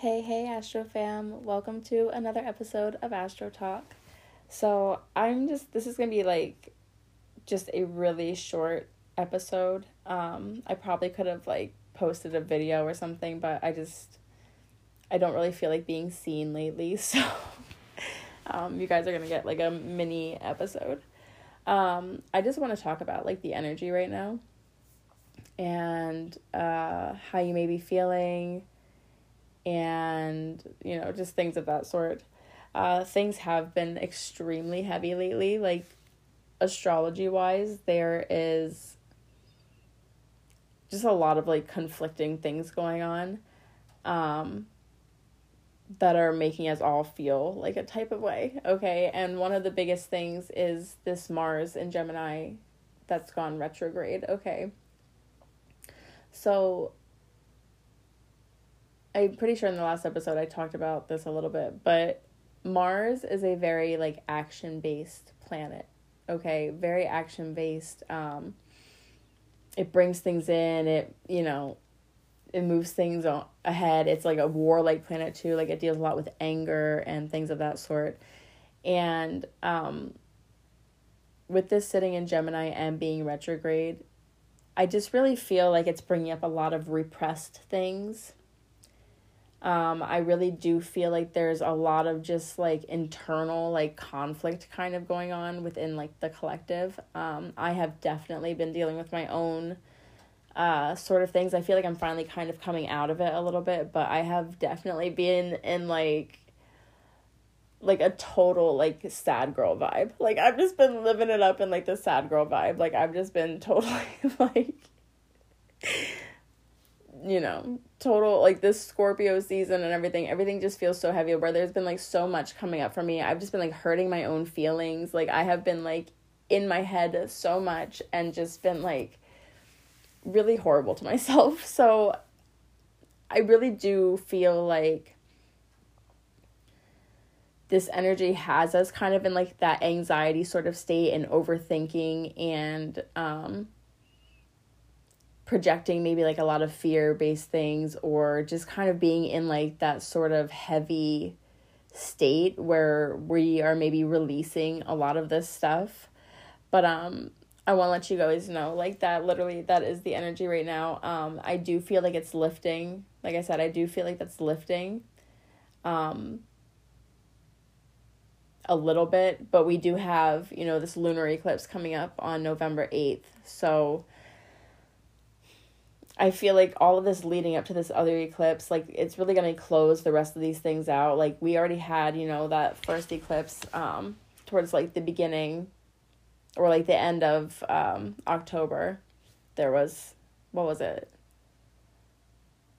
Hey, hey, Astro fam. Welcome to another episode of Astro Talk. So, I'm just, this is going to be like just a really short episode. Um, I probably could have like posted a video or something, but I just, I don't really feel like being seen lately. So, um, you guys are going to get like a mini episode. Um, I just want to talk about like the energy right now and uh, how you may be feeling and you know just things of that sort. Uh, things have been extremely heavy lately. Like astrology wise there is just a lot of like conflicting things going on um, that are making us all feel like a type of way okay? And one of the biggest things is this mars in gemini that's gone retrograde okay? So I'm pretty sure in the last episode I talked about this a little bit, but Mars is a very like action based planet. Okay, very action based. Um, it brings things in. It you know, it moves things on, ahead. It's like a warlike planet too. Like it deals a lot with anger and things of that sort. And um, with this sitting in Gemini and being retrograde, I just really feel like it's bringing up a lot of repressed things um, I really do feel like there's a lot of just like internal like conflict kind of going on within like the collective. Um, I have definitely been dealing with my own uh, sort of things. I feel like I'm finally kind of coming out of it a little bit, but I have definitely been in like like a total like sad girl vibe. Like I've just been living it up in like the sad girl vibe. Like I've just been totally like you know, total like this Scorpio season and everything, everything just feels so heavy where there's been like so much coming up for me. I've just been like hurting my own feelings. Like I have been like in my head so much and just been like really horrible to myself. So I really do feel like this energy has us kind of in like that anxiety sort of state and overthinking and um projecting maybe like a lot of fear based things or just kind of being in like that sort of heavy state where we are maybe releasing a lot of this stuff. But um i want to let you guys know like that literally that is the energy right now. Um i do feel like it's lifting. Like i said i do feel like that's lifting um a little bit. But we do have you know this lunar eclipse coming up on november 8th so I feel like all of this leading up to this other eclipse, like it's really gonna close the rest of these things out. Like we already had, you know, that first eclipse um towards like the beginning or like the end of um October. There was what was it?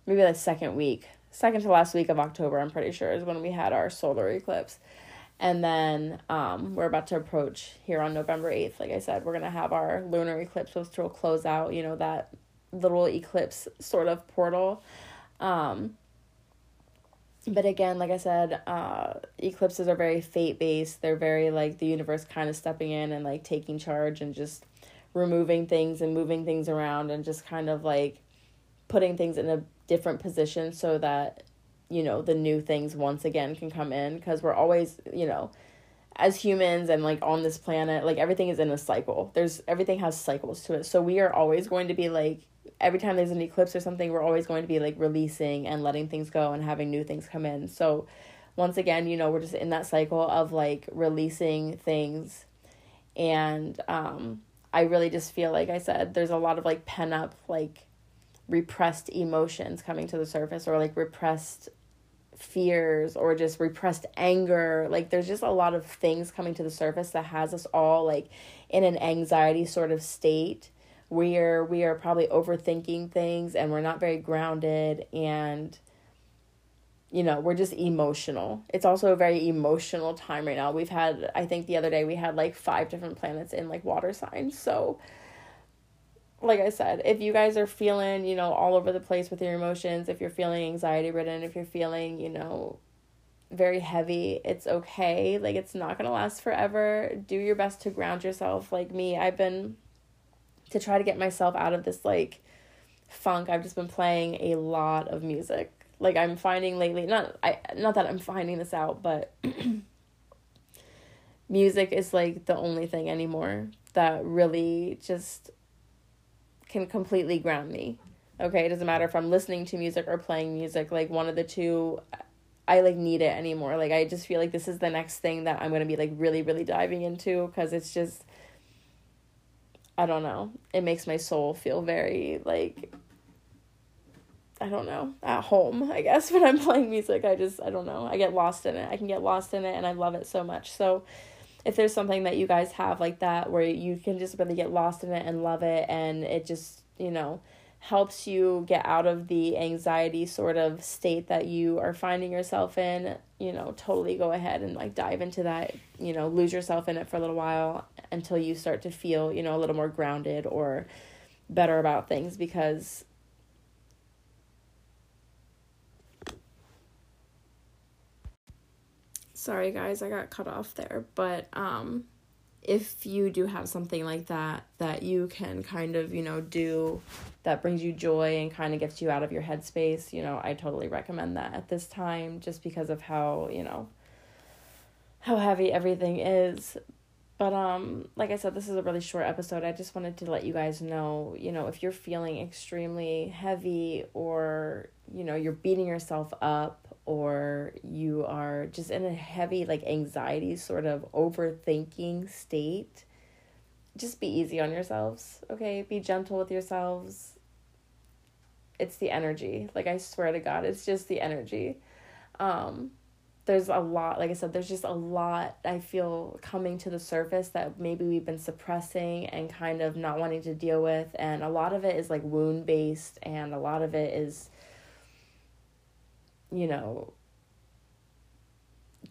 Maybe the second week. Second to last week of October, I'm pretty sure, is when we had our solar eclipse. And then um, we're about to approach here on November 8th. Like I said, we're going to have our lunar eclipse, which will close out, you know, that little eclipse sort of portal. Um, but again, like I said, uh, eclipses are very fate based. They're very like the universe kind of stepping in and like taking charge and just removing things and moving things around and just kind of like putting things in a different position so that you know the new things once again can come in because we're always you know as humans and like on this planet like everything is in a cycle there's everything has cycles to it so we are always going to be like every time there's an eclipse or something, we're always going to be like releasing and letting things go and having new things come in. So once again, you know, we're just in that cycle of like releasing things. And um I really just feel like I said there's a lot of like pent up like repressed emotions coming to the surface or like repressed fears or just repressed anger. Like there's just a lot of things coming to the surface that has us all like in an anxiety sort of state we are we are probably overthinking things and we're not very grounded and you know we're just emotional. It's also a very emotional time right now. We've had i think the other day we had like five different planets in like water signs. So like i said if you guys are feeling you know all over the place with your emotions if you're feeling anxiety ridden if you're feeling you know very heavy it's okay. Like it's not gonna last forever. Do your best to ground yourself. Like me i've been to try to get myself out of this like funk, I've just been playing a lot of music. like I'm finding lately not I not that I'm finding this out, but music is like the only thing anymore that really just can completely ground me. Okay, it doesn't matter if I'm listening to music or playing music, like one of the two I like need it anymore. Like I just feel like this is the next thing that I'm going to be like really really diving into cuz it's just I don't know. It makes my soul feel very like I don't know, at home, I guess, when I'm playing music. I just, I don't know. I get lost in it. I can get lost in it and I love it so much. So, if there's something that you guys have like that where you can just really get lost in it and love it and it just, you know, helps you get out of the anxiety sort of state that you are finding yourself in, you know, totally go ahead and like dive into that, you know, lose yourself in it for a little while until you start to feel, you know, a little more grounded or better about things because sorry guys i got cut off there but um if you do have something like that that you can kind of you know do that brings you joy and kind of gets you out of your headspace you know i totally recommend that at this time just because of how you know how heavy everything is. But um like i said this is a really short episode. I just wanted to let you guys know you know if you're feeling extremely heavy or you know you're beating yourself up or you are just in a heavy like anxiety sort of overthinking state just be easy on yourselves okay? Be gentle with yourselves. It's the energy. Like i swear to god it's just the energy. Um there's a lot like i said there's just a lot i feel coming to the surface that maybe we've been suppressing and kind of not wanting to deal with and a lot of it is like wound based and a lot of it is you know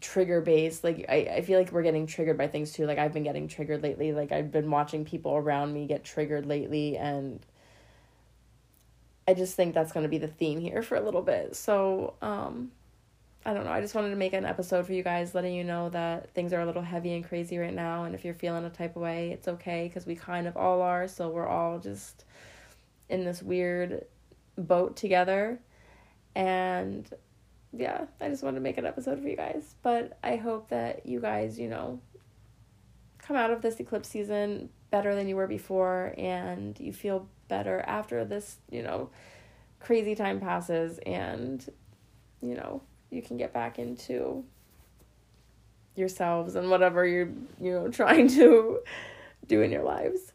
trigger based like I, I feel like we're getting triggered by things too like i've been getting triggered lately like i've been watching people around me get triggered lately and i just think that's going to be the theme here for a little bit. So um i don't know i just wanted to make an episode for you guys letting you know that things are a little heavy and crazy right now and if you're feeling a type of way it's okay because we kind of all are so we're all just in this weird boat together. And yeah, I just wanted to make an episode for you guys. But I hope that you guys, you know, come out of this eclipse season better than you were before and you feel better after this, you know, crazy time passes and, you know, you can get back into yourselves and whatever you're, you know, trying to do in your lives.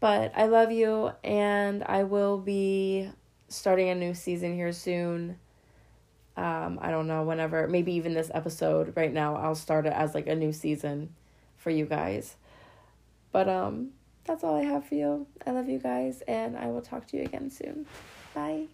But I love you and I will be starting a new season here soon um, I don't know, whenever, maybe even this episode right now, I'll start it as like a new season for you guys. But um, that's all I have for you. I love you guys, and I will talk to you again soon. Bye.